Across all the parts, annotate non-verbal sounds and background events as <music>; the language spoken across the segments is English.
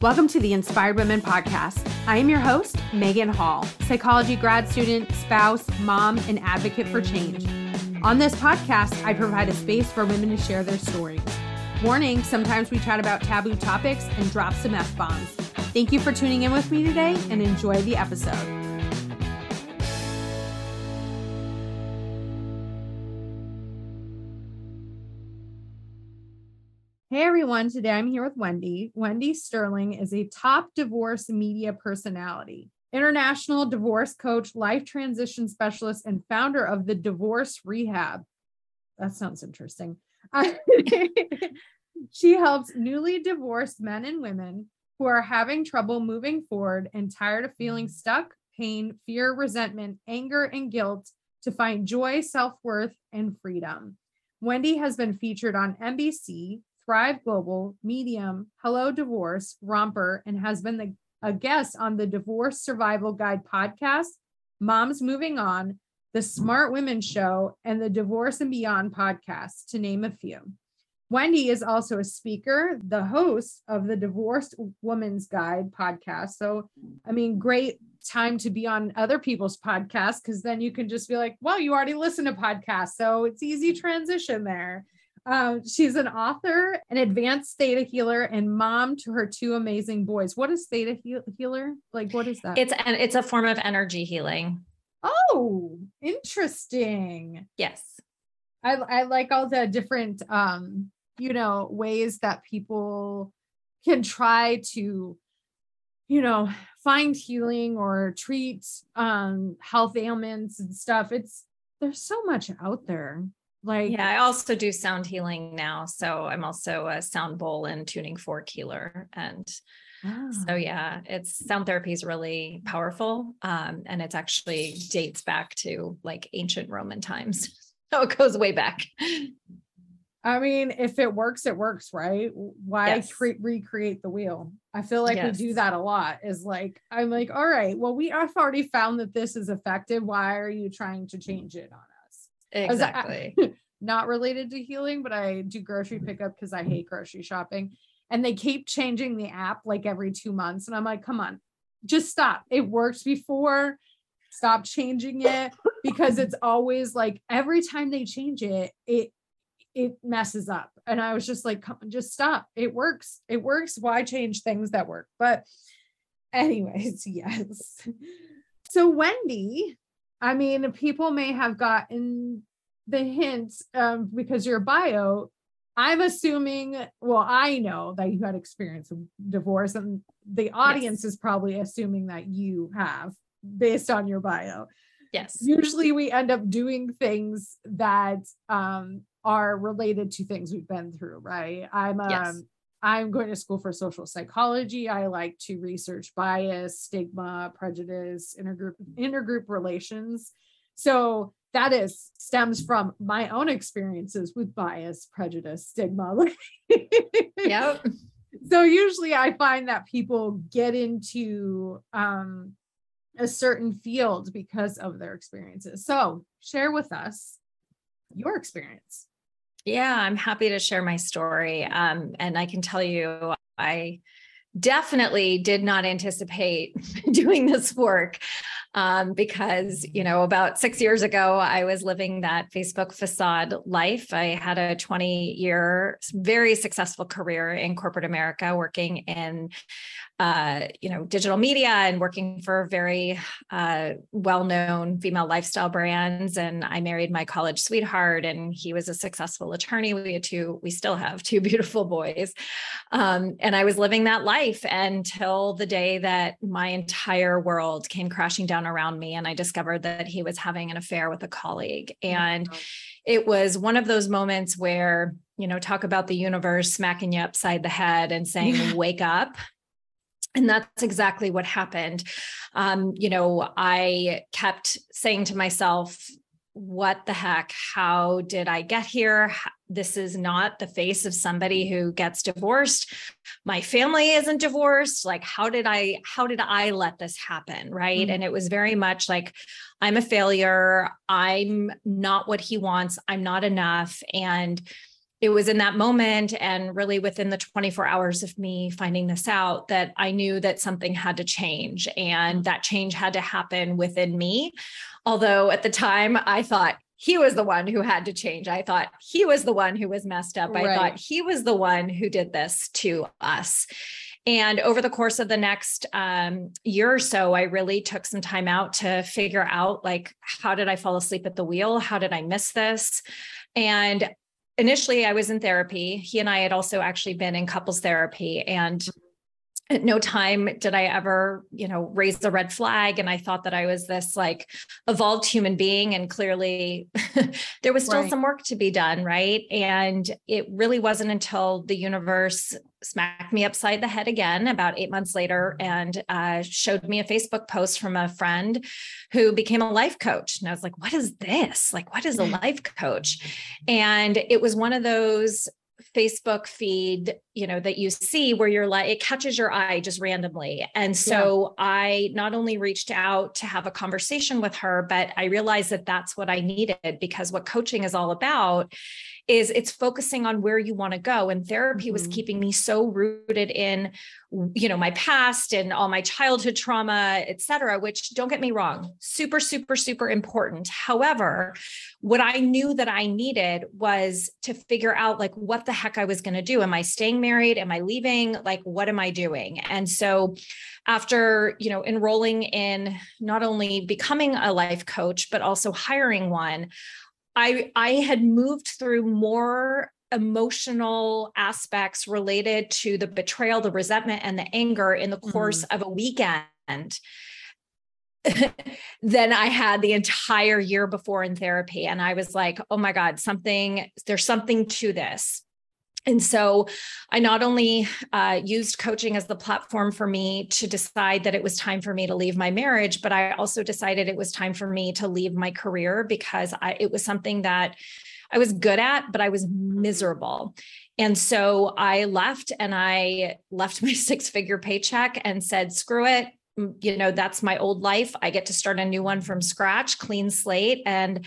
Welcome to the Inspired Women Podcast. I am your host, Megan Hall, psychology grad student, spouse, mom, and advocate for change. On this podcast, I provide a space for women to share their stories. Warning sometimes we chat about taboo topics and drop some F bombs. Thank you for tuning in with me today and enjoy the episode. Hey everyone, today I'm here with Wendy. Wendy Sterling is a top divorce media personality, international divorce coach, life transition specialist, and founder of the Divorce Rehab. That sounds interesting. <laughs> she helps newly divorced men and women who are having trouble moving forward and tired of feeling mm. stuck, pain, fear, resentment, anger, and guilt to find joy, self worth, and freedom. Wendy has been featured on NBC, Thrive Global, Medium, Hello Divorce, Romper, and has been the, a guest on the Divorce Survival Guide podcast, Moms Moving On, the Smart Women Show, and the Divorce and Beyond podcast, to name a few. Wendy is also a speaker, the host of the Divorced Woman's Guide podcast. So, I mean, great time to be on other people's podcasts because then you can just be like, well, you already listen to podcasts. So it's easy transition there. Um, she's an author, an advanced theta healer, and mom to her two amazing boys. What is theta he- healer? Like, what is that? It's an it's a form of energy healing. Oh, interesting. Yes. I, I like all the different um, you know, ways that people can try to, you know, find healing or treat um health ailments and stuff. It's there's so much out there. Like, yeah, I also do sound healing now. So I'm also a sound bowl and tuning fork healer. And oh. so, yeah, it's sound therapy is really powerful. Um, and it's actually dates back to like ancient Roman times. <laughs> So it goes way back. I mean, if it works, it works, right? Why yes. cre- recreate the wheel? I feel like yes. we do that a lot. Is like, I'm like, all right, well, we have already found that this is effective. Why are you trying to change it on Uh, exactly. <laughs> not related to healing, but I do grocery mm-hmm. pickup because I hate grocery shopping. And they keep changing the app like every two months. And I'm like, come on, just stop. It worked before. Stop changing it because it's always like every time they change it, it it messes up. And I was just like, come on, just stop. It works. It works. Why change things that work? But anyways, <laughs> yes. So Wendy I mean, people may have gotten the hints um, because your bio. I'm assuming, well, I know that you had experience of divorce, and the audience yes. is probably assuming that you have based on your bio. Yes. Usually we end up doing things that um, are related to things we've been through, right? I'm um, yes. I'm going to school for social psychology. I like to research bias, stigma, prejudice, intergroup intergroup relations. So that is stems from my own experiences with bias, prejudice, stigma. <laughs> yep. So usually I find that people get into um, a certain field because of their experiences. So share with us your experience. Yeah, I'm happy to share my story. Um, and I can tell you, I definitely did not anticipate <laughs> doing this work um, because, you know, about six years ago, I was living that Facebook facade life. I had a 20 year, very successful career in corporate America, working in uh, you know, digital media and working for very uh, well-known female lifestyle brands. And I married my college sweetheart, and he was a successful attorney. We had two, we still have two <laughs> beautiful boys. Um, and I was living that life until the day that my entire world came crashing down around me, and I discovered that he was having an affair with a colleague. And it was one of those moments where you know talk about the universe smacking you upside the head and saying wake up and that's exactly what happened. Um, you know, I kept saying to myself, what the heck? How did I get here? This is not the face of somebody who gets divorced. My family isn't divorced. Like, how did I, how did I let this happen? Right. Mm-hmm. And it was very much like, I'm a failure. I'm not what he wants. I'm not enough. And it was in that moment and really within the 24 hours of me finding this out that I knew that something had to change and that change had to happen within me. Although at the time I thought he was the one who had to change. I thought he was the one who was messed up. Right. I thought he was the one who did this to us. And over the course of the next um, year or so, I really took some time out to figure out like, how did I fall asleep at the wheel? How did I miss this? And initially I was in therapy. He and I had also actually been in couples therapy and mm-hmm. At no time did I ever, you know, raise the red flag. And I thought that I was this like evolved human being. And clearly <laughs> there was still right. some work to be done. Right. And it really wasn't until the universe smacked me upside the head again about eight months later and uh, showed me a Facebook post from a friend who became a life coach. And I was like, what is this? Like, what is a <laughs> life coach? And it was one of those Facebook feed, you know, that you see where you're like, it catches your eye just randomly. And so yeah. I not only reached out to have a conversation with her, but I realized that that's what I needed because what coaching is all about is it's focusing on where you want to go and therapy mm-hmm. was keeping me so rooted in you know my past and all my childhood trauma et cetera which don't get me wrong super super super important. However what i knew that i needed was to figure out like what the heck i was going to do. Am i staying married? Am i leaving? Like what am i doing? And so after you know enrolling in not only becoming a life coach but also hiring one I I had moved through more emotional aspects related to the betrayal, the resentment, and the anger in the course mm. of a weekend <laughs> than I had the entire year before in therapy. And I was like, oh my God, something, there's something to this. And so I not only uh, used coaching as the platform for me to decide that it was time for me to leave my marriage, but I also decided it was time for me to leave my career because I, it was something that I was good at, but I was miserable. And so I left and I left <laughs> my six figure paycheck and said, screw it you know that's my old life. I get to start a new one from scratch clean slate and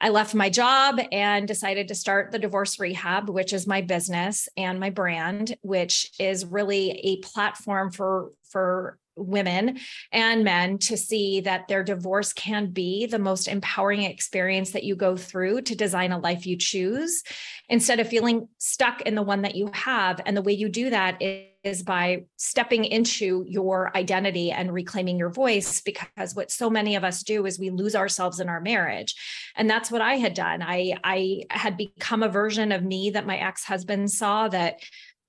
i left my job and decided to start the divorce rehab which is my business and my brand which is really a platform for for women and men to see that their divorce can be the most empowering experience that you go through to design a life you choose. Instead of feeling stuck in the one that you have and the way you do that is is by stepping into your identity and reclaiming your voice because what so many of us do is we lose ourselves in our marriage. And that's what i had done. I i had become a version of me that my ex-husband saw that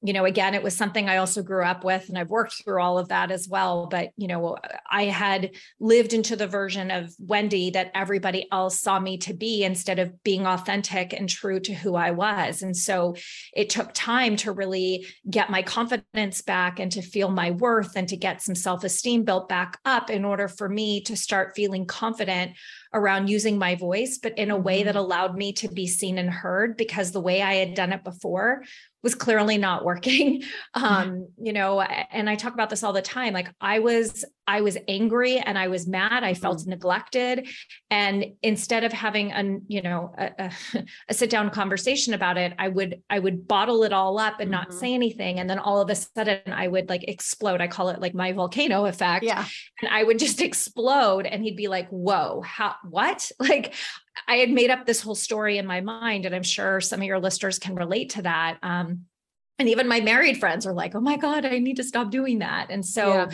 you know again it was something i also grew up with and i've worked through all of that as well but you know i had lived into the version of wendy that everybody else saw me to be instead of being authentic and true to who i was and so it took time to really get my confidence back and to feel my worth and to get some self-esteem built back up in order for me to start feeling confident around using my voice, but in a way that mm-hmm. allowed me to be seen and heard because the way I had done it before was clearly not working <laughs> um you know and i talk about this all the time like i was i was angry and i was mad i felt mm-hmm. neglected and instead of having a you know a, a, <laughs> a, sit down conversation about it i would i would bottle it all up and mm-hmm. not say anything and then all of a sudden i would like explode i call it like my volcano effect yeah and i would just <laughs> explode and he'd be like whoa how what <laughs> like I had made up this whole story in my mind, and I'm sure some of your listeners can relate to that. Um, and even my married friends are like, oh my God, I need to stop doing that. And so, yeah.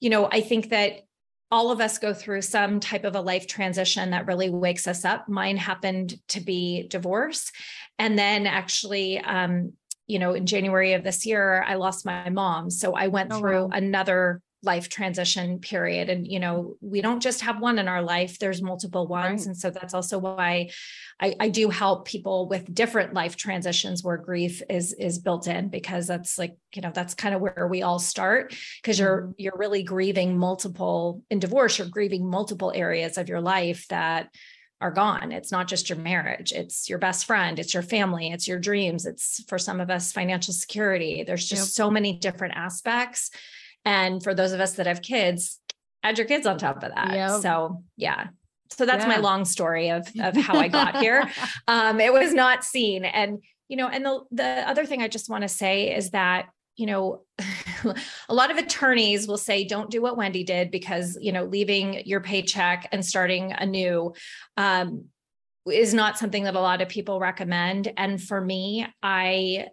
You know, I think that all of us go through some type of a life transition that really wakes us up. Mine happened to be divorce. And then actually, um, you know, in January of this year, I lost my mom. So I went oh, through wow. another life transition period and you know we don't just have one in our life there's multiple ones right. and so that's also why I, I do help people with different life transitions where grief is is built in because that's like you know that's kind of where we all start because you're mm-hmm. you're really grieving multiple in divorce you're grieving multiple areas of your life that are gone. It's not just your marriage, it's your best friend, it's your family, it's your dreams, it's for some of us financial security. There's just yep. so many different aspects and for those of us that have kids, add your kids on top of that. Yep. So yeah. So that's yeah. my long story of of <laughs> how I got here. Um, it was not seen. And you know, and the the other thing I just want to say is that you know, <laughs> a lot of attorneys will say, don't do what Wendy did because, you know, leaving your paycheck and starting anew um, is not something that a lot of people recommend. And for me, I,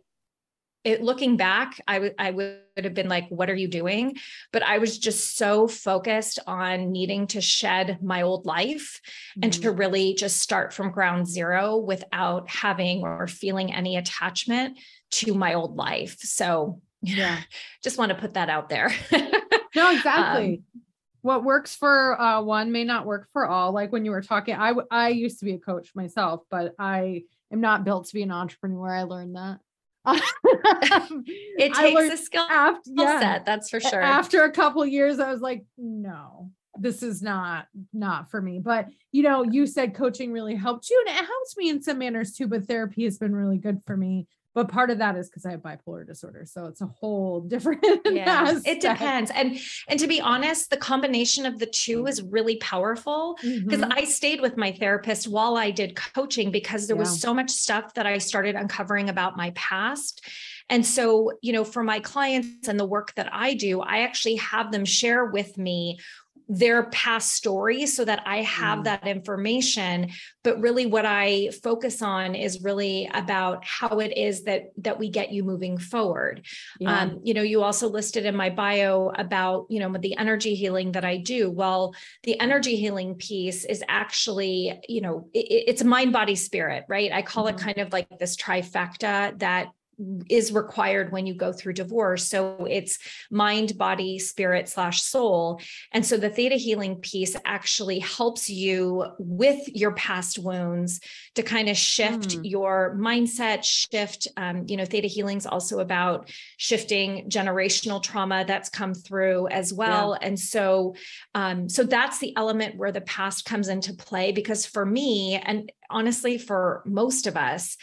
it, looking back, I would I would have been like, "What are you doing?" But I was just so focused on needing to shed my old life mm-hmm. and to mm-hmm. really just start from ground zero without having or feeling any attachment to my old life. So yeah <laughs> just want to put that out there <laughs> no exactly um, what works for uh, one may not work for all like when you were talking i i used to be a coach myself but i am not built to be an entrepreneur i learned that <laughs> it takes a skill after, yeah, set that's for sure. after a couple years i was like no this is not not for me. But you know you said coaching really helped you and it helps me in some manners too but therapy has been really good for me but part of that is because I have bipolar disorder. So it's a whole different <laughs> yeah, it depends. And and to be honest, the combination of the two is really powerful because mm-hmm. I stayed with my therapist while I did coaching because there yeah. was so much stuff that I started uncovering about my past. And so, you know, for my clients and the work that I do, I actually have them share with me their past stories so that I have mm. that information. But really what I focus on is really about how it is that that we get you moving forward. Yeah. Um, you know, you also listed in my bio about, you know, the energy healing that I do. Well, the energy healing piece is actually, you know, it, it's mind, body, spirit, right? I call mm-hmm. it kind of like this trifecta that is required when you go through divorce. So it's mind, body, spirit slash soul. And so the theta healing piece actually helps you with your past wounds to kind of shift mm. your mindset, shift, um, you know, theta healing is also about shifting generational trauma that's come through as well. Yeah. And so, um, so that's the element where the past comes into play because for me, and honestly, for most of us,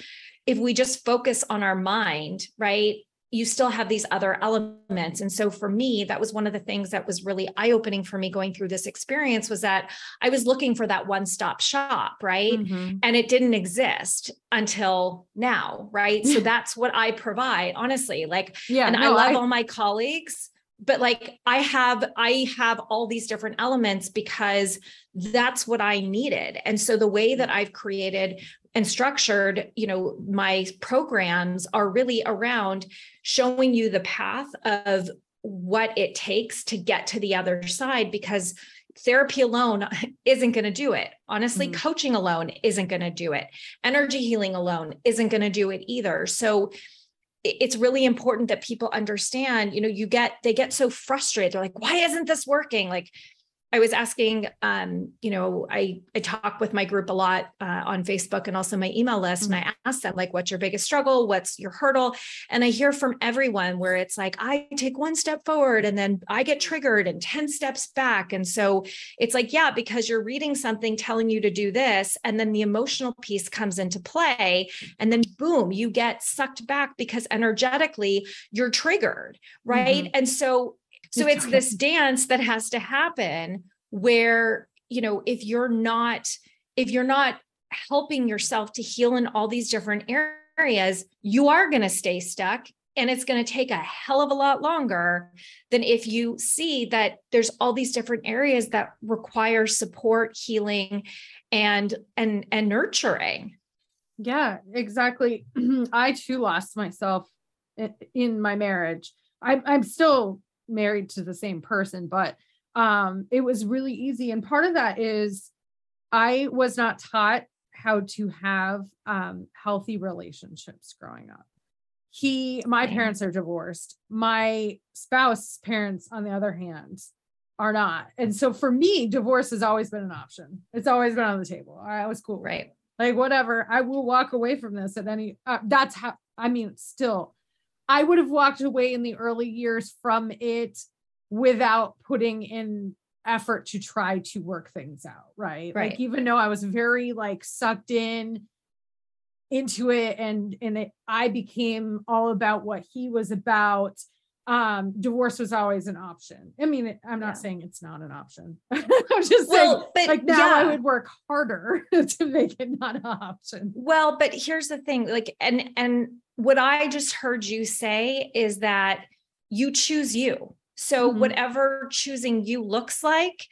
if we just focus on our mind, right? You still have these other elements. And so for me, that was one of the things that was really eye opening for me going through this experience was that I was looking for that one stop shop, right? Mm-hmm. And it didn't exist until now, right? so that's what I provide, honestly. Like, yeah, and no, I love I- all my colleagues but like i have i have all these different elements because that's what i needed. And so the way that i've created and structured you know my programs are really around showing you the path of what it takes to get to the other side because therapy alone <laughs> isn't going to do it. Honestly mm-hmm. coaching alone isn't going to do it. Energy healing alone isn't going to do it either. So it's really important that people understand you know you get they get so frustrated. They're like why isn't this working? Like I was asking, um, you know, I I talk with my group a lot uh, on Facebook and also my email list, mm-hmm. and I ask them like, "What's your biggest struggle? What's your hurdle?" And I hear from everyone where it's like, "I take one step forward and then I get triggered and ten steps back," and so it's like, yeah, because you're reading something telling you to do this, and then the emotional piece comes into play, and then boom, you get sucked back because energetically you're triggered, right? Mm-hmm. And so so it's this dance that has to happen where, you know, if you're not, if you're not helping yourself to heal in all these different areas, you are going to stay stuck and it's going to take a hell of a lot longer than if you see that there's all these different areas that require support healing and and and nurturing. Yeah exactly. <clears throat> I too lost myself in my marriage. I'm, I'm still married to the same person, but um, it was really easy. And part of that is I was not taught how to have um, healthy relationships growing up. He, my parents are divorced. My spouse's parents, on the other hand, are not. And so for me, divorce has always been an option. It's always been on the table. I was cool. Right. Like whatever. I will walk away from this at any. Uh, that's how. I mean, still, I would have walked away in the early years from it without putting in effort to try to work things out right? right like even though i was very like sucked in into it and and it, i became all about what he was about um, divorce was always an option. I mean, I'm not yeah. saying it's not an option. <laughs> I'm just well, saying, like now yeah. I would work harder <laughs> to make it not an option. Well, but here's the thing, like, and and what I just heard you say is that you choose you. So mm-hmm. whatever choosing you looks like,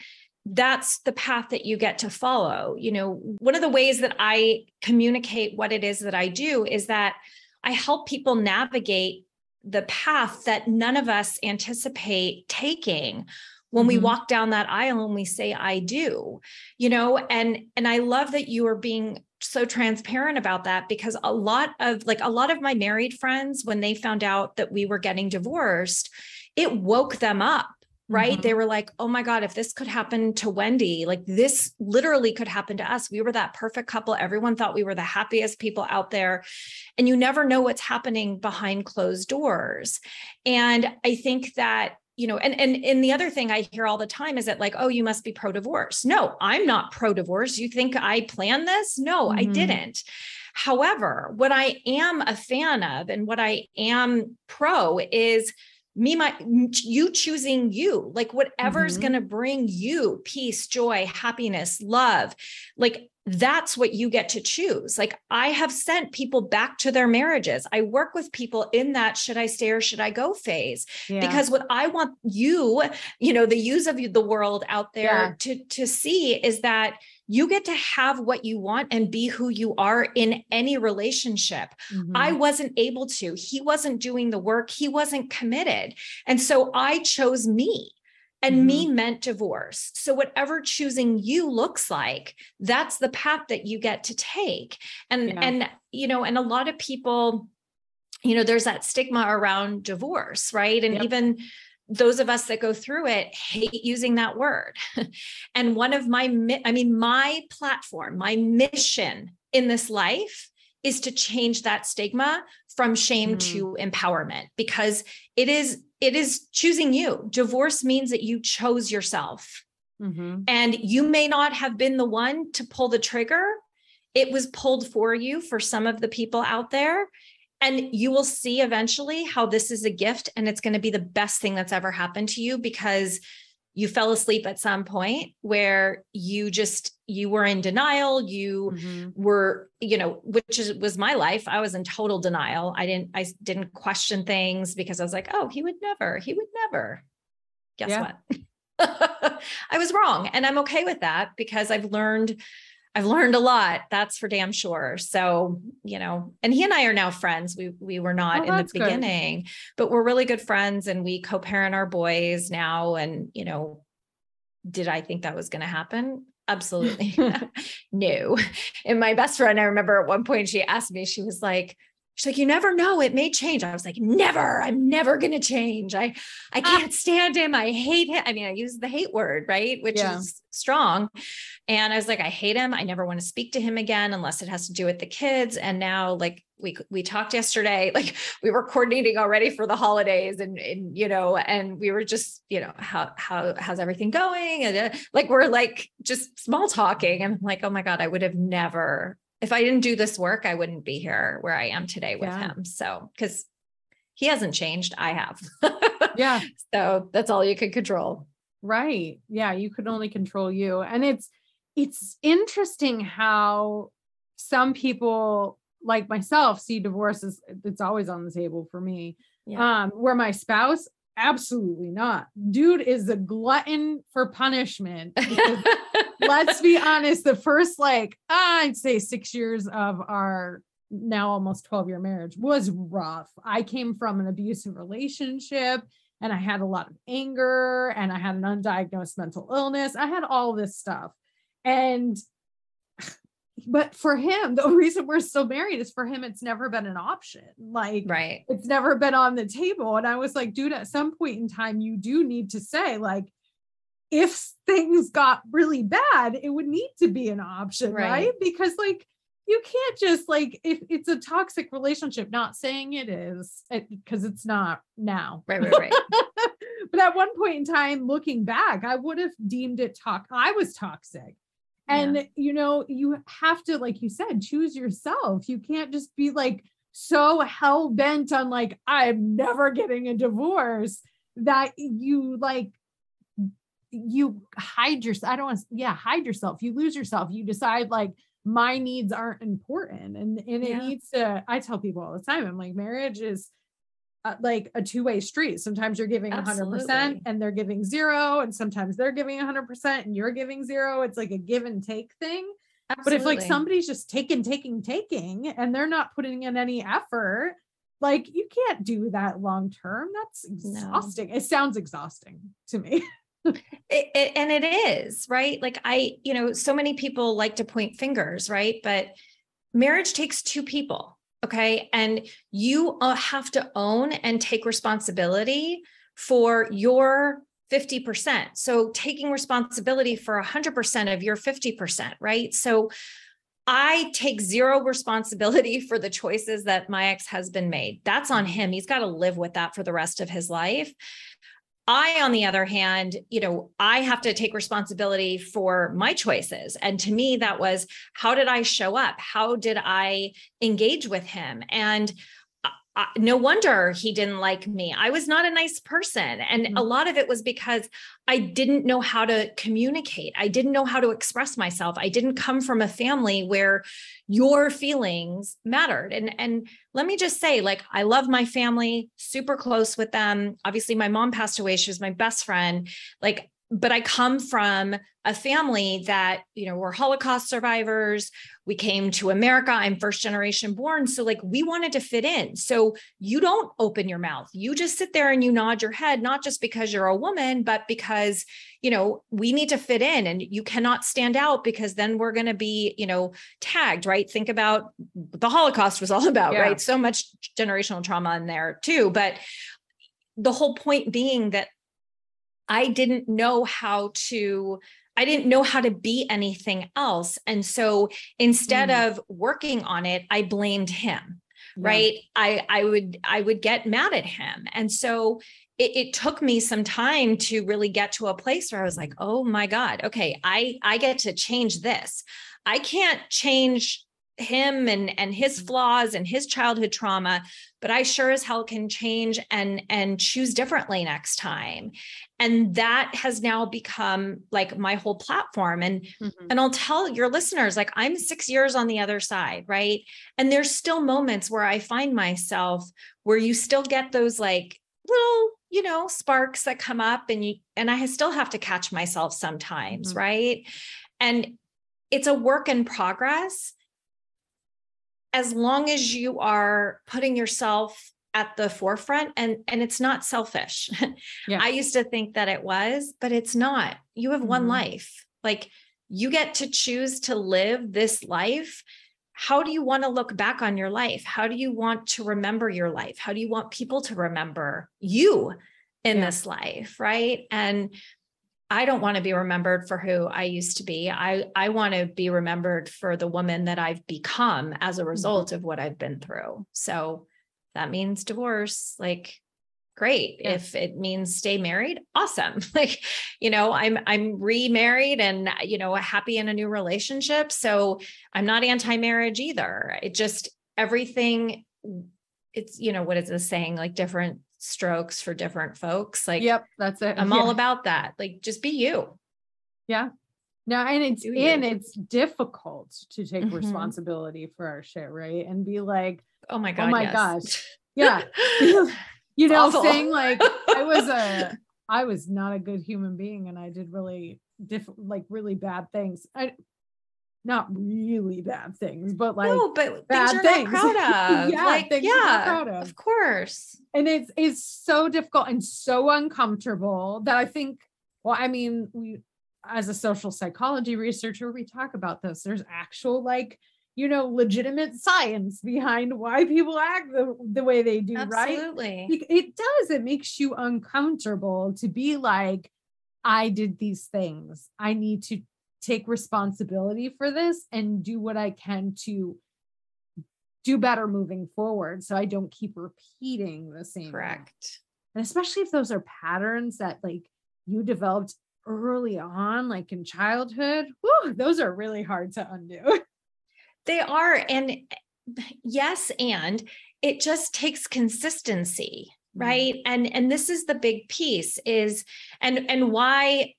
that's the path that you get to follow. You know, one of the ways that I communicate what it is that I do is that I help people navigate the path that none of us anticipate taking when mm-hmm. we walk down that aisle and we say i do you know and and i love that you are being so transparent about that because a lot of like a lot of my married friends when they found out that we were getting divorced it woke them up right? Mm-hmm. They were like, oh my God, if this could happen to Wendy, like this literally could happen to us. We were that perfect couple. Everyone thought we were the happiest people out there. And you never know what's happening behind closed doors. And I think that you know and and and the other thing i hear all the time is that like oh you must be pro divorce no i'm not pro divorce you think i planned this no mm-hmm. i didn't however what i am a fan of and what i am pro is me my you choosing you like whatever's mm-hmm. going to bring you peace joy happiness love like that's what you get to choose like i have sent people back to their marriages i work with people in that should i stay or should i go phase yeah. because what i want you you know the use of the world out there yeah. to to see is that you get to have what you want and be who you are in any relationship. Mm-hmm. I wasn't able to. He wasn't doing the work, he wasn't committed. And so I chose me. And mm-hmm. me meant divorce. So, whatever choosing you looks like, that's the path that you get to take. And, yeah. and, you know, and a lot of people, you know, there's that stigma around divorce, right? And yep. even those of us that go through it hate using that word. <laughs> and one of my, I mean, my platform, my mission in this life is to change that stigma from shame mm. to empowerment because it is it is choosing you divorce means that you chose yourself mm-hmm. and you may not have been the one to pull the trigger it was pulled for you for some of the people out there and you will see eventually how this is a gift and it's going to be the best thing that's ever happened to you because you fell asleep at some point where you just you were in denial. You mm-hmm. were you know which is, was my life. I was in total denial. I didn't i didn't question things because i was like oh he would never he would never. Guess yeah. what? <laughs> I was wrong and i'm okay with that because i've learned I've learned a lot. That's for damn sure. So, you know, and he and I are now friends. We we were not oh, in the beginning, good. but we're really good friends and we co-parent our boys now. And, you know, did I think that was going to happen? Absolutely <laughs> <laughs> no. And my best friend, I remember at one point she asked me, she was like, She's like, you never know, it may change. I was like, never, I'm never gonna change. I I ah. can't stand him. I hate him. I mean, I use the hate word, right? Which yeah. is strong. And I was like, I hate him. I never want to speak to him again unless it has to do with the kids. And now, like, we we talked yesterday, <laughs> like we were coordinating already for the holidays, and and you know, and we were just, you know, how how how's everything going? And uh, like we're like just small talking. And I'm like, oh my God, I would have never if I didn't do this work, I wouldn't be here where I am today with yeah. him. So, because he hasn't changed, I have. yeah. <laughs> So that's all you can control. Right. Yeah. You could only control you. And it's, it's interesting how some people like myself see divorce as it's always on the table for me. Yeah. Um, where my spouse, absolutely not. Dude is a glutton for punishment. <laughs> let's be honest, the first like I'd say six years of our now almost 12 year marriage was rough. I came from an abusive relationship and I had a lot of anger and I had an undiagnosed mental illness. I had all this stuff. And <sighs> but for him, the <laughs> reason we're still married is for him, it's never been an option. Like, right. It's never been on the table. And I was like, dude, at some point in time, you do need to say, like, if things got really bad, it would need to be an option, right? right? Because like you can't just like if it's a toxic relationship, not saying it is because it's not now. Right, right, right. <laughs> but at one point in time, looking back, I would have deemed it talk. I was toxic. And yeah. you know, you have to, like you said, choose yourself. You can't just be like so hell bent on like, I'm never getting a divorce that you like you hide yourself. I don't want to, yeah, hide yourself. You lose yourself. You decide like my needs aren't important. And and it yeah. needs to, I tell people all the time, I'm like, marriage is uh, like a two-way street. Sometimes you're giving Absolutely. 100% and they're giving zero, and sometimes they're giving 100% and you're giving zero. It's like a give and take thing. Absolutely. But if like somebody's just taking, taking, taking, and they're not putting in any effort, like you can't do that long term. That's exhausting. No. It sounds exhausting to me. <laughs> it, it, and it is right. Like I, you know, so many people like to point fingers, right? But marriage takes two people. Okay. And you uh, have to own and take responsibility for your 50%. So taking responsibility for 100% of your 50%, right? So I take zero responsibility <laughs> for the choices that my ex husband made. That's on him. He's got to live with that for the rest of his life. I, on the other hand, you know, I have to take responsibility for my choices. And to me, that was how did I show up? How did I engage with him? And no wonder he didn't like me. I was not a nice person. And mm-hmm. a lot of it was because I didn't know how to communicate. I didn't know how to express myself. I didn't come from a family where your feelings mattered. And and let me just say like I love my family, super close with them. Obviously my mom passed away. She was my best friend. Like but I come from a family that, you know, we're Holocaust survivors. We came to America. I'm first generation born. So, like, we wanted to fit in. So, you don't open your mouth. You just sit there and you nod your head, not just because you're a woman, but because, you know, we need to fit in and you cannot stand out because then we're going to be, you know, tagged, right? Think about the Holocaust was all <laughs> about, yeah. right? So much generational trauma in there too. But the whole point being that I didn't know how to I didn't know how to be anything else. And so instead mm. of working on it, I blamed him. Yeah. Right. I I would I would get mad at him. And so it, it, took me some time to really get to a place where I was like, oh my God, okay, I I get to change this. I can't change him and and his mm. flaws and his childhood trauma but i sure as hell can change and and choose differently next time and that has now become like my whole platform and mm-hmm. and i'll tell your listeners like i'm 6 years on the other side right and there's still moments where i find myself where you still get those like little you know sparks that come up and you and i still have to catch myself sometimes mm-hmm. right and it's a work in progress as long as you are putting yourself at the forefront and and it's not selfish. <laughs> Yeah. i used to think that it was but it's not. You have one mm-hmm. life. Like you get to choose to live this life. How do you want to look back on your life? How do you want to remember your life? How do you want people to remember you in yeah. this life right? And I don't want to be remembered for who I used to be. I I want to be remembered for the woman that I've become as a mm-hmm. result of what I've been through. So that means divorce. Like great. Yeah. If it means stay married, awesome. <laughs> Like, you know, I'm I'm remarried and you know, happy in a new relationship. So I'm not anti-marriage either. It just everything it's you know what is this saying like different strokes for different folks. Like, yep, that's it. I'm yeah. all about that. Like, just be you. Yeah. No, and it's and it's difficult to take mm-hmm. responsibility for our shit, right? And be like, oh my god, oh my yes. gosh, <laughs> yeah. <laughs> you know, awful. saying like I was a <laughs> I was not a good human being and I did really diff like really bad things. I not really bad things, but like no, but bad things, things. proud <laughs> of. yeah, like, yeah, proud of. of course. And it's it's so difficult and so uncomfortable that I think. Well, I mean, we as a social psychology researcher, we talk about this. There's actual like you know legitimate science behind why people act the, the way they do right Absolutely. right it does it makes you uncomfortable to be like i did these things i need to take responsibility for this and do what I can to do better moving forward so I don't keep repeating the same. Correct. And especially if those are patterns that like you developed early on, like in childhood, whew, those are really hard to undo. <laughs> They are. And yes and it just takes consistency Mm-hmm. right and and this is the big piece is and and why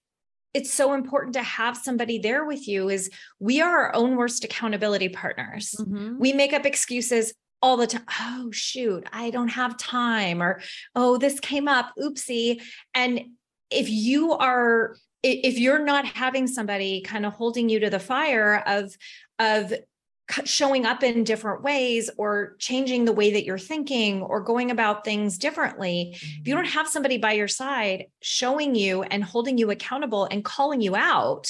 it's so important to have somebody there with you is we are our own worst accountability partners. Mhm. we make up excuses all the time. Oh shoot i don't have time or oh this came up oopsie. And if you are if you're not having somebody kind of holding you to the fire of of showing up in different ways or changing the way that you're thinking or going about things differently if you mm-hmm. don't have somebody by your side showing you and holding you accountable and calling you out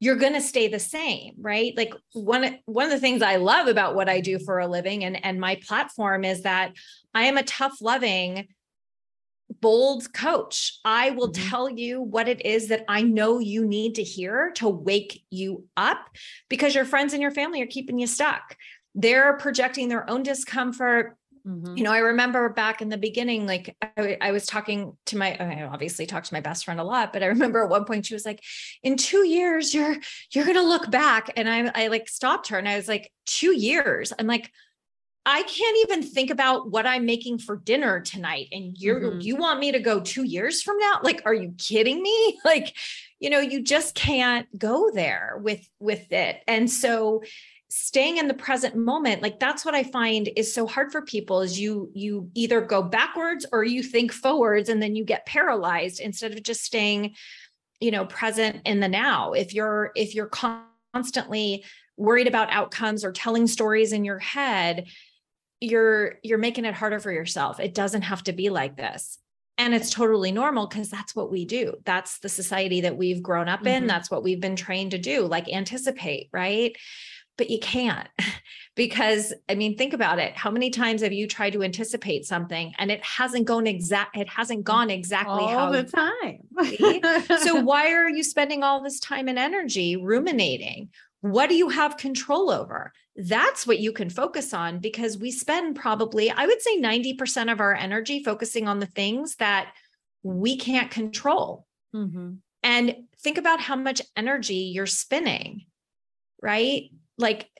you're going to stay the same right? Like one one of the things i love about what i do for a living and and my platform is that i am a tough loving bold coach i will Mhm. tell you what it is that i know you need to hear to wake you up because your friends and your family are keeping you stuck they're projecting their own discomfort Mhm. you know, I remember back in the beginning, like I, I was talking to my, I obviously talked to my best friend a lot, but I <laughs> remember at one point she was like, in two years, you're, you're going to look back. And I, I like stopped her and I was like, two years. I'm like, I can't even think about what I'm making for dinner tonight. And you're, Mhm. you want me to go two years from now? Like, are you kidding me? <laughs> Like, you know, you just can't go there with, with it. And so, staying in the present moment like that's what i find is so hard for people is you you either go backwards or you think forwards and then you get paralyzed instead of just staying you know present in the now if you're if you're constantly worried about outcomes or telling stories in your head you're you're making it harder for yourself. It doesn't have to be like this. And it's totally normal because that's what we do. That's the society that we've grown up in. Mhm. that's what we've been trained to do like anticipate right? But you can't <laughs> because i mean think about it. How many times have you tried to anticipate something and it hasn't gone exact it hasn't gone exactly all how the time. So <laughs> why are you spending all this time and energy ruminating? What do you have control over that's what you can focus on because we spend probably i would say 90% of our energy focusing on the things that we can't control. Mhm. and think about how much energy you're spinning right? Like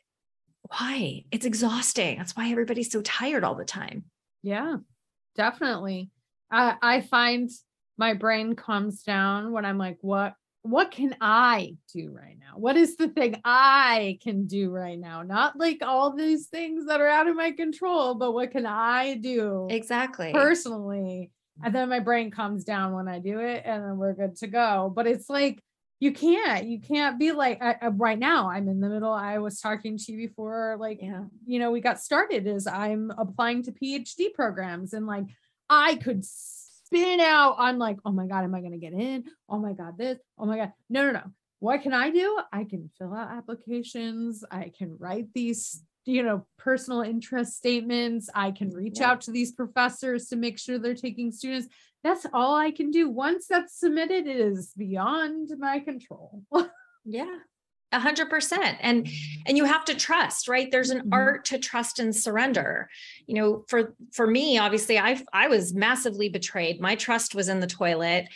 why? It's exhausting. That's why everybody's so tired all the time. Yeah, definitely. I I find my brain calms down when I'm like, what what can I do right now? What is the thing I can do right now? Not like all these things that are out of my control, but what can I do exactly personally? And mm-hmm. then my brain comes down when I do it, and then we're good to go. But it's like you can't, you can't be like I, I- right now. I'm in the middle. I was talking to you before, like yeah you know, we got started is I'm applying to PhD programs and like I could spin out. I'm like, oh my God, am I going to get in? Oh my God, this, oh my God. No, no, no. What can I do? I can fill out applications. I can write these, you know, personal interest statements. I can reach Yeah. out to these professors to make sure they're taking students. That's all I can do. Once that's submitted, it is beyond my control. <laughs> yeah a hundred percent. And and you have to trust right? There's an Mhm. art to trust and surrender. You know for for me obviously i i was massively betrayed. My trust was in the toilet.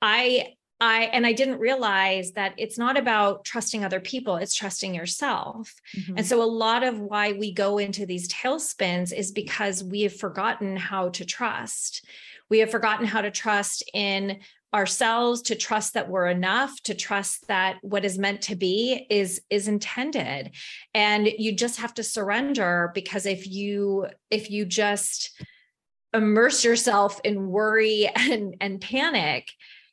I i and i didn't realize that it's not about trusting other people it's trusting yourself. And so a lot of why we go into these tailspins is because we have forgotten how to trust. We have forgotten how to trust in ourselves to trust that we're enough to trust that what is meant to be is is intended and you just have to surrender because if you if you just immerse yourself in worry <laughs> and and panic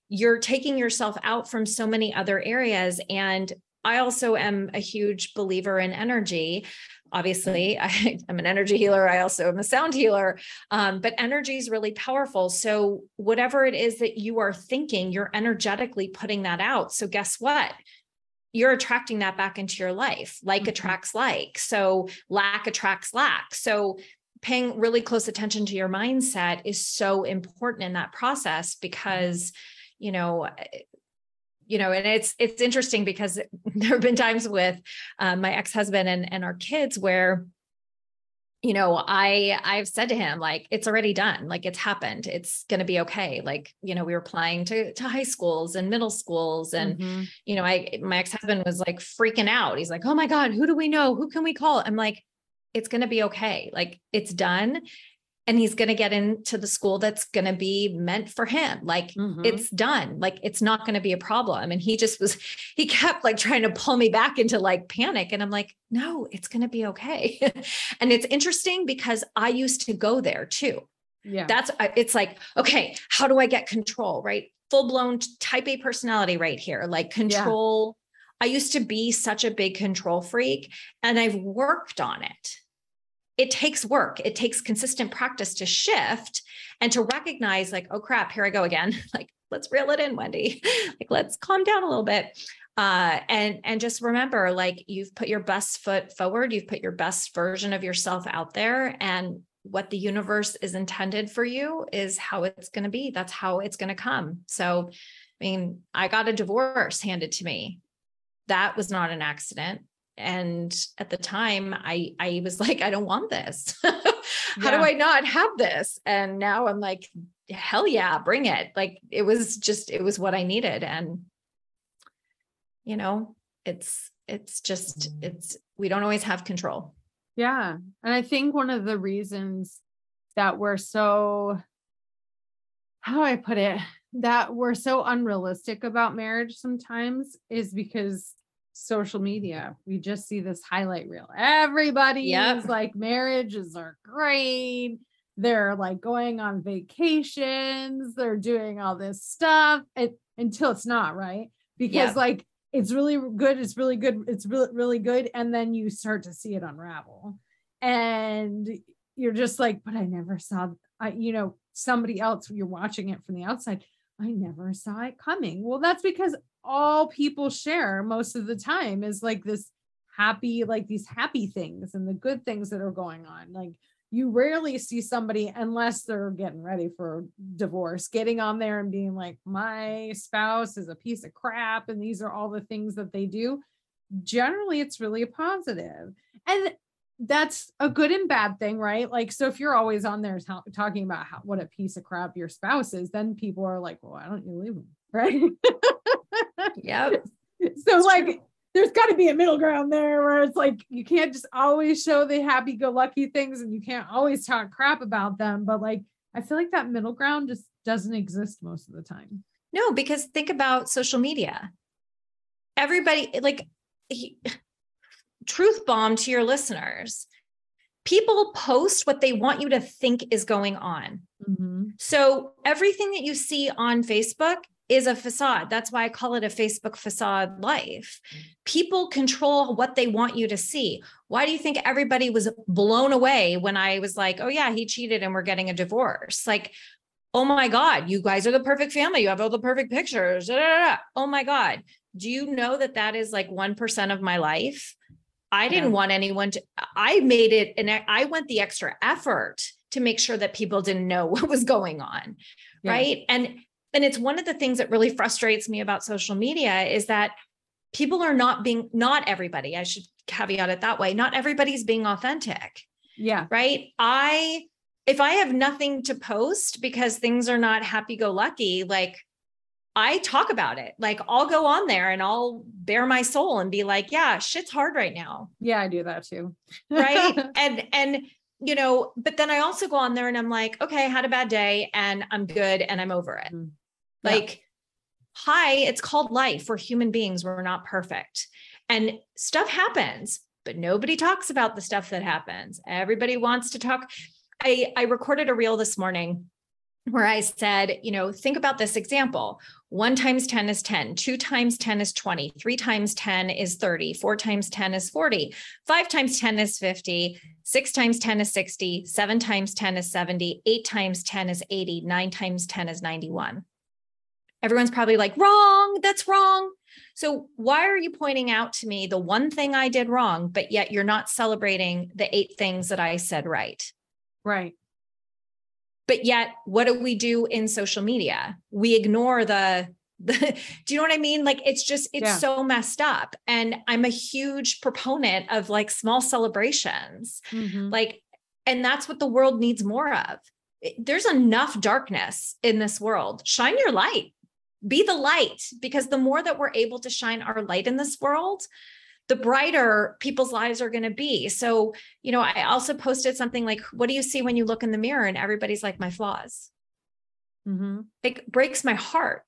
you're taking yourself out from so many other areas and I also am a huge believer in energy. Obviously, <laughs> I, am an energy healer. I also am a sound healer, um, but energy is really powerful. So, whatever it is that you are thinking, you're energetically putting that out. So, guess what? You're attracting that back into your life. Like Mhm. attracts like. So, lack attracts lack. So, paying really close attention to your mindset is so important in that process because, you know, you know and it's it's interesting because <laughs> there have been times with um, my ex-husband and and our kids where you know i i've said to him like it's already done. Like it's happened. It's going to be okay. Like you know we were applying to to high schools and middle schools and Mhm. you know i my ex-husband was like freaking out. He's like oh my god who do we know? Who can we call? I'm like it's going to be okay. Like it's done and he's going to get into the school that's going to be meant for him like mm-hmm. it's done like it's not going to be a problem. And he just was he kept like trying to pull me back into like panic and i'm like no it's going to be okay. <laughs> And it's interesting because i used to go there too. Yeah. That's uh, it's like okay how do i get control right? Full blown type A personality right here like control. Yeah. I used to be such a big control freak and I've worked on it it takes work. It takes consistent practice to shift and to recognize, like, oh crap, here I go again. <laughs> like, let's reel it in, Wendy. <laughs> like, let's calm down a little bit. Uh, and and just remember, like, you've put your best foot forward. You've put your best version of yourself out there, and what the universe is intended for you is how it's going to be. That's how it's going to come. So, I mean, I got a divorce handed to me. That was not an accident and at the time i i was <laughs> like i don't want this. <laughs> How yeah. do i not have this? And now i'm like hell yeah bring it. Like it was just it was what i needed. And you know it's it's just it's we don't always have control. Yeah. And i think one of the reasons that we're so how do i put it? That we're so unrealistic about marriage sometimes is because social media. We just see this highlight reel. Everybody yep. is like, marriages are great. They're like going on vacations. They're doing all this stuff it, until it's not, right? Because yep. like it's really good. It's really good. It's really, really good. And then you start to see it unravel. And you're just like, but I never saw, I, you know, somebody else, you're watching it from the outside. I never saw it coming. Well, that's because all people share most of the time is like this happy like these happy things and the good things that are going on. Like you rarely see somebody unless they're getting ready for divorce getting on there and being like my spouse is a piece of crap and these are all the things that they do. Generally it's really positive. And that's a good and bad thing right? Like so if you're always on there t- talking about how, what a piece of crap your spouse is then people are like well why don't you leave them <laughs> right Yep. <laughs> so like true. there's got to be a middle ground there where it's like you can't just always show the happy go lucky things and you can't always talk crap about them but like I feel like that middle ground just doesn't exist most of the time. No, because think about social media. Everybody like he, <sighs> truth bomb to your listeners. People post what they want you to think is going on. Mm-hmm. So everything that you see on Facebook is a facade. That's why I call it a Facebook facade life. People control what they want you to see. Why do you think everybody was blown away when I was like, oh, yeah, he cheated and we're getting a divorce? Like, oh my God, you guys are the perfect family. You have all the perfect pictures. Da, da, da. Oh my God. Do you know that that is like 1% of my life? I didn't yeah. want anyone to, I made it and I went the extra effort to make sure that people didn't know <laughs> what was going on. Yeah. Right. And and it's one of the things that really frustrates me about social media is that people are not being not everybody i should caveat it that way not everybody's being authentic yeah. right? I if i have nothing to post because things are not happy go lucky like i talk about it. Like i'll go on there and i'll bare my soul and be like yeah shit's hard right now. Yeah i do that too. Right? <laughs> And and you know but then i also go on there and i'm like okay i had a bad day and i'm good and i'm over it. Mm. Like, yeah. hi, it's called life. We're human beings. We're not perfect. And stuff happens, but nobody talks about the stuff that happens. Everybody wants to talk. I, I recorded a reel this morning where I said, you know, think about this example. One times 10 is 10, two times 10 is 20, three times 10 is 30, four times 10 is 40, five times 10 is 50, six times 10 is 60, seven times 10 is 70, eight times 10 is 80, nine times 10 is 91 everyone's probably like, wrong, that's wrong. So, why are you pointing out to me the one thing I did wrong, but yet you're not celebrating the eight things that I said right? Right. But yet, what do we do in social media? We ignore the, the <laughs> do you know what I mean? Like, it's just, it's yeah. so messed up. And I'm a huge proponent of like small celebrations. Mm-hmm. Like, and that's what the world needs more of. There's enough darkness in this world. Shine your light be the light because the more that we're able to shine our light in this world the brighter people's lives are going to be. So, you know, I also posted something like, what do you see when you look in the mirror? And everybody's like, my flaws. Mm-hmm. It breaks my heart.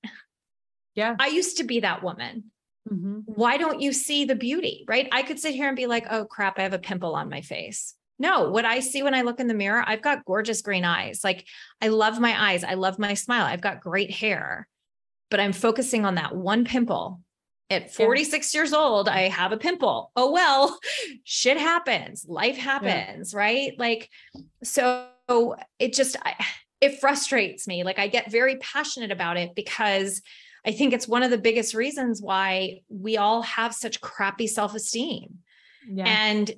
Yeah. I used to be that woman. Mm-hmm. Why don't you see the beauty? Right. I could sit here and be like, oh crap, I have a pimple on my face. No, what I see when I look in the mirror, I've got gorgeous green eyes. Like I love my eyes. I love my smile. I've got great hair, but I'm focusing on that one pimple. At 46 yeah. years old, I have a pimple. Oh, well, <laughs> shit happens. Life happens. Yeah. Right. Like, so it just, I, it frustrates me. Like I get very passionate about it because I think it's one of the biggest reasons why we all have such crappy self esteem. Yeah. And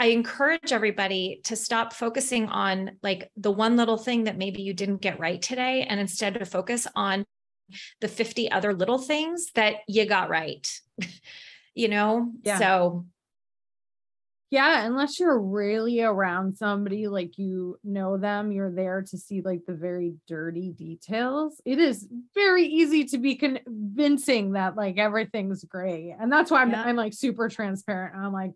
I encourage everybody to stop focusing on like the one little thing that maybe you didn't get right today and instead to focus on the 50 other little things that you got right. <laughs> you know? Yeah. So yeah, unless you're really around somebody like you know them, you're there to see like the very dirty details. It is very easy to be convincing that like everything's great. And that's why I'm, yeah. I'm like super transparent. I'm like,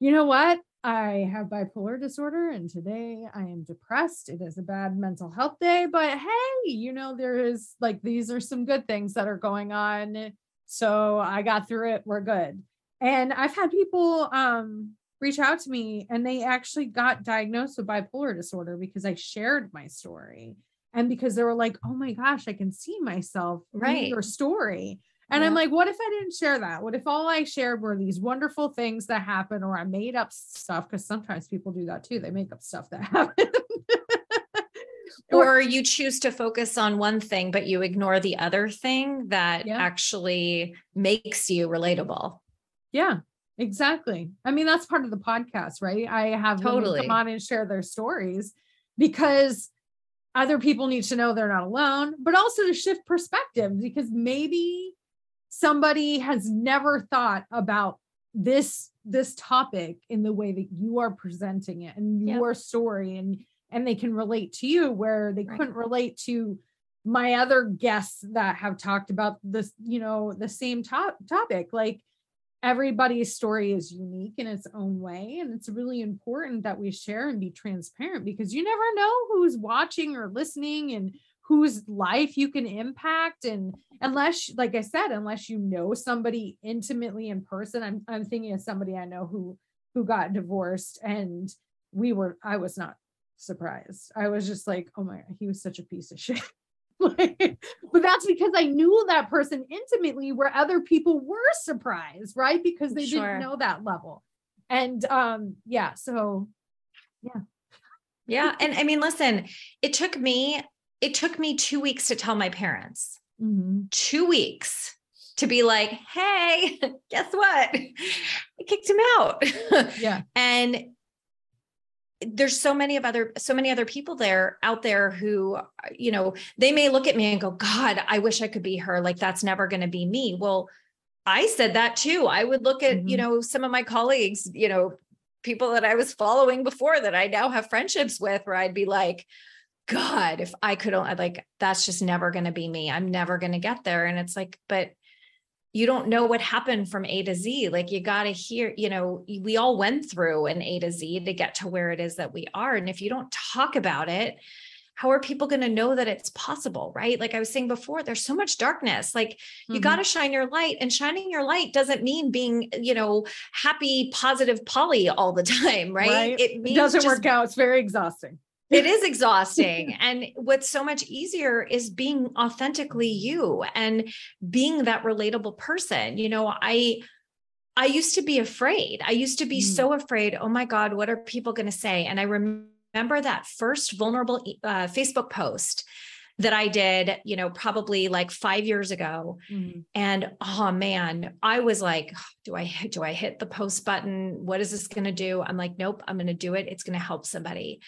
you know what? I have bipolar disorder and today I am depressed. It is a bad mental health day, but hey, you know, there is like these are some good things that are going on. So I got through it. We're good. And I've had people um reach out to me and they actually got diagnosed with bipolar disorder because I shared my story and because they were like, "Oh my gosh, I can see myself right. your story." And yeah. I'm like, what if I didn't share that? What if all I shared were these wonderful things that happen, or I made up stuff? Because sometimes people do that too. They make up stuff that <laughs> happen. or you choose to focus on one thing, but you ignore the other thing that yeah. actually makes you relatable. Yeah, exactly. I mean, that's part of the podcast, right? I have totally come on and share their stories because other people need to know they're not alone, but also to shift perspective because maybe somebody has never thought about this this topic in the way that you are presenting it and yep. your story and and they can relate to you where they right. couldn't relate to my other guests that have talked about this you know the same top topic like everybody's story is unique in its own way and it's really important that we share and be transparent because you never know who's watching or listening and whose life you can impact and unless like i said unless you know somebody intimately in person i'm i'm thinking of somebody i know who who got divorced and we were i was not surprised. I was just like oh my he was such a piece of shit. <laughs> Like, but that's because i knew that person intimately where other people were surprised right? Because they sure. didn't know that level. And um yeah so yeah. Yeah and i mean listen it took me it took me two weeks to tell my parents, mm-hmm. two weeks to be like, hey, <laughs> guess what? I kicked him out. <laughs> Yeah. and there's so many of other so many other people there out there who you know they may look at me and go god i wish i could be her like that's never going to be me well i said that too i would look at mm-hmm. you know some of my colleagues you know people that i was following before that i now have friendships with where i'd be like God, if I could only like that's just never going to be me. I'm never going to get there. And it's like, but you don't know what happened from A to Z. Like you got to hear, you know, we all went through an A to Z to get to where it is that we are. And if you don't talk about it, how are people going to know that it's possible? Right. Like I was saying before, there's so much darkness. Like you mm-hmm. got to shine your light, and shining your light doesn't mean being, you know, happy, positive Polly all the <laughs> time. Right. right. It, it doesn't just, work out. It's very exhausting it is exhausting. and what's so much easier is being authentically you and being that relatable person. You know, I I used to be afraid. I used to be mm. so afraid. Oh my God, what are people going to say? And I remember that first vulnerable uh, Facebook post that I did, you know, probably like five years ago. Mm. And oh man, I was like, do I do I hit the post button? What is this going to do? I'm like, nope, I'm going to do it. It's going to help somebody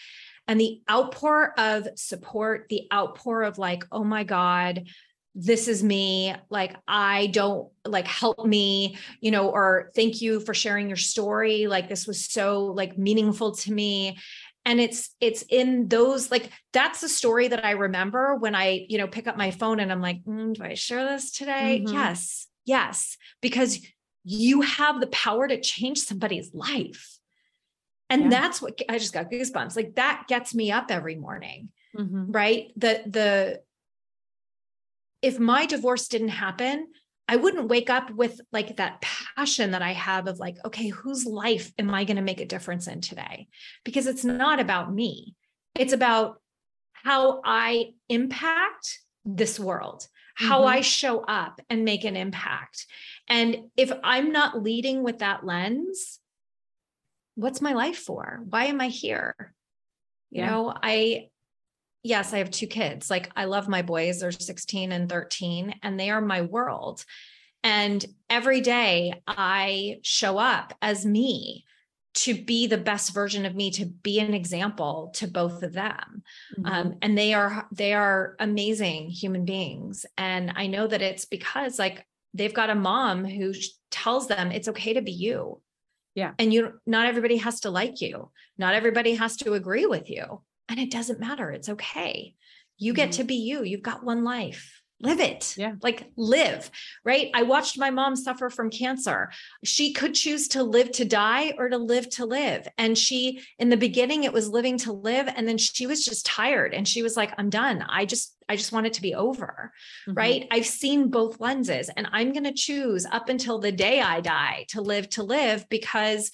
and the outpour of support, the outpour of like, oh my God, this is me. Like i don't like help me you know or thank you for sharing your story. Like this was so like meaningful to me. And it's it's in those like that's the story that i remember when i you know pick up my phone and i'm like mm, do i share this today? Mm-hmm. yes. Yes. Because you have the power to change somebody's life. And yeah. that's what I just got goosebumps. Like that gets me up every morning. Mm-hmm. Right. The, the, if my divorce didn't happen, I wouldn't wake up with like that passion that I have of like, okay, whose life am I going to make a difference in today? Because it's not about me. It's about how I impact this world, how mm-hmm. I show up and make an impact. And if I'm not leading with that lens, what's my life for? Why am I here? You yeah. know, I, yes, I have two kids. Like I love my boys, they're 16 and 13, and they are my world. And every day I show up as me to be the best version of me to be an example to both of them mm-hmm. um, and they are they are amazing human beings and i know that it's because like they've got a mom who tells them it's okay to be you yeah. And you not everybody has to like you. Not everybody has to agree with you. And it doesn't matter. It's okay. You get mm-hmm. to be you. You've got one life live it. Yeah. Like live, right? I watched my mom suffer from cancer. She could choose to live to die or to live to live. And she, in the beginning, it was living to live. And then she was just tired and she was like, I'm done. I just, I just want it to be over. Mm-hmm. Right. I've seen both lenses and I'm going to choose up until the day I die to live to live because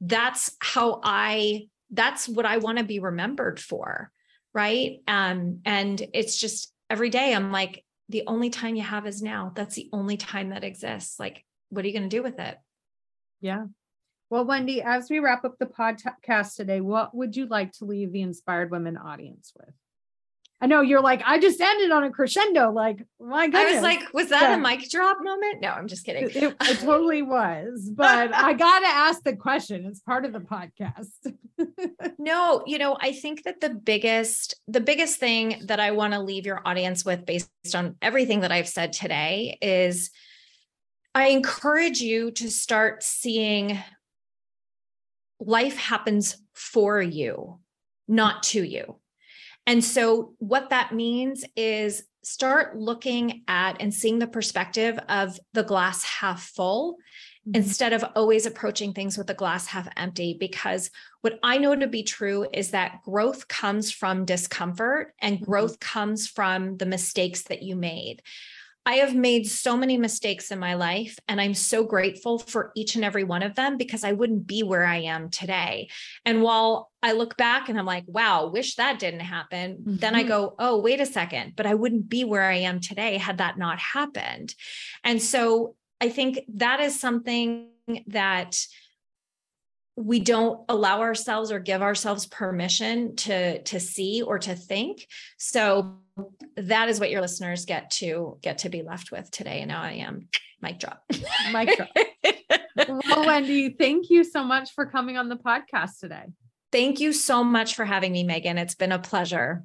that's how I, that's what I want to be remembered for. Right. Um, and it's just every day I'm like, the only time you have is now. That's the only time that exists. Like, what are you going to do with it? Yeah. Well, Wendy, as we wrap up the podcast today, what would you like to leave the inspired women audience with? I know you're like, I just ended on a crescendo. Like, my goodness. I was like, was that yeah. a mic drop moment? No, I'm just kidding. It, it, it totally was, <laughs> but I got to ask the question. It's part of the podcast. <laughs> no, you know, I think that the biggest, the biggest thing that I want to leave your audience with based on everything that I've said today is I encourage you to start seeing life happens for you, not to you. And so, what that means is start looking at and seeing the perspective of the glass half full mm-hmm. instead of always approaching things with the glass half empty. Because what I know to be true is that growth comes from discomfort and mm-hmm. growth mm-hmm. comes from the mistakes that you made. I have made so many mistakes in my life, and I'm so grateful for each and every one of them because I wouldn't be where I am today. And while I look back and I'm like, wow, wish that didn't happen, mm-hmm. then I mm-hmm. go, oh, wait a second, but I wouldn't be where I am today had that not happened. And so I think that is something that we don't allow ourselves or give ourselves permission to to see or to think. So that is what your listeners get to get to be left with today. And now i am mic drop. Mic drop. Well wendy thank you so much for coming on the podcast today. Thank you so much for having me megan. It's been a pleasure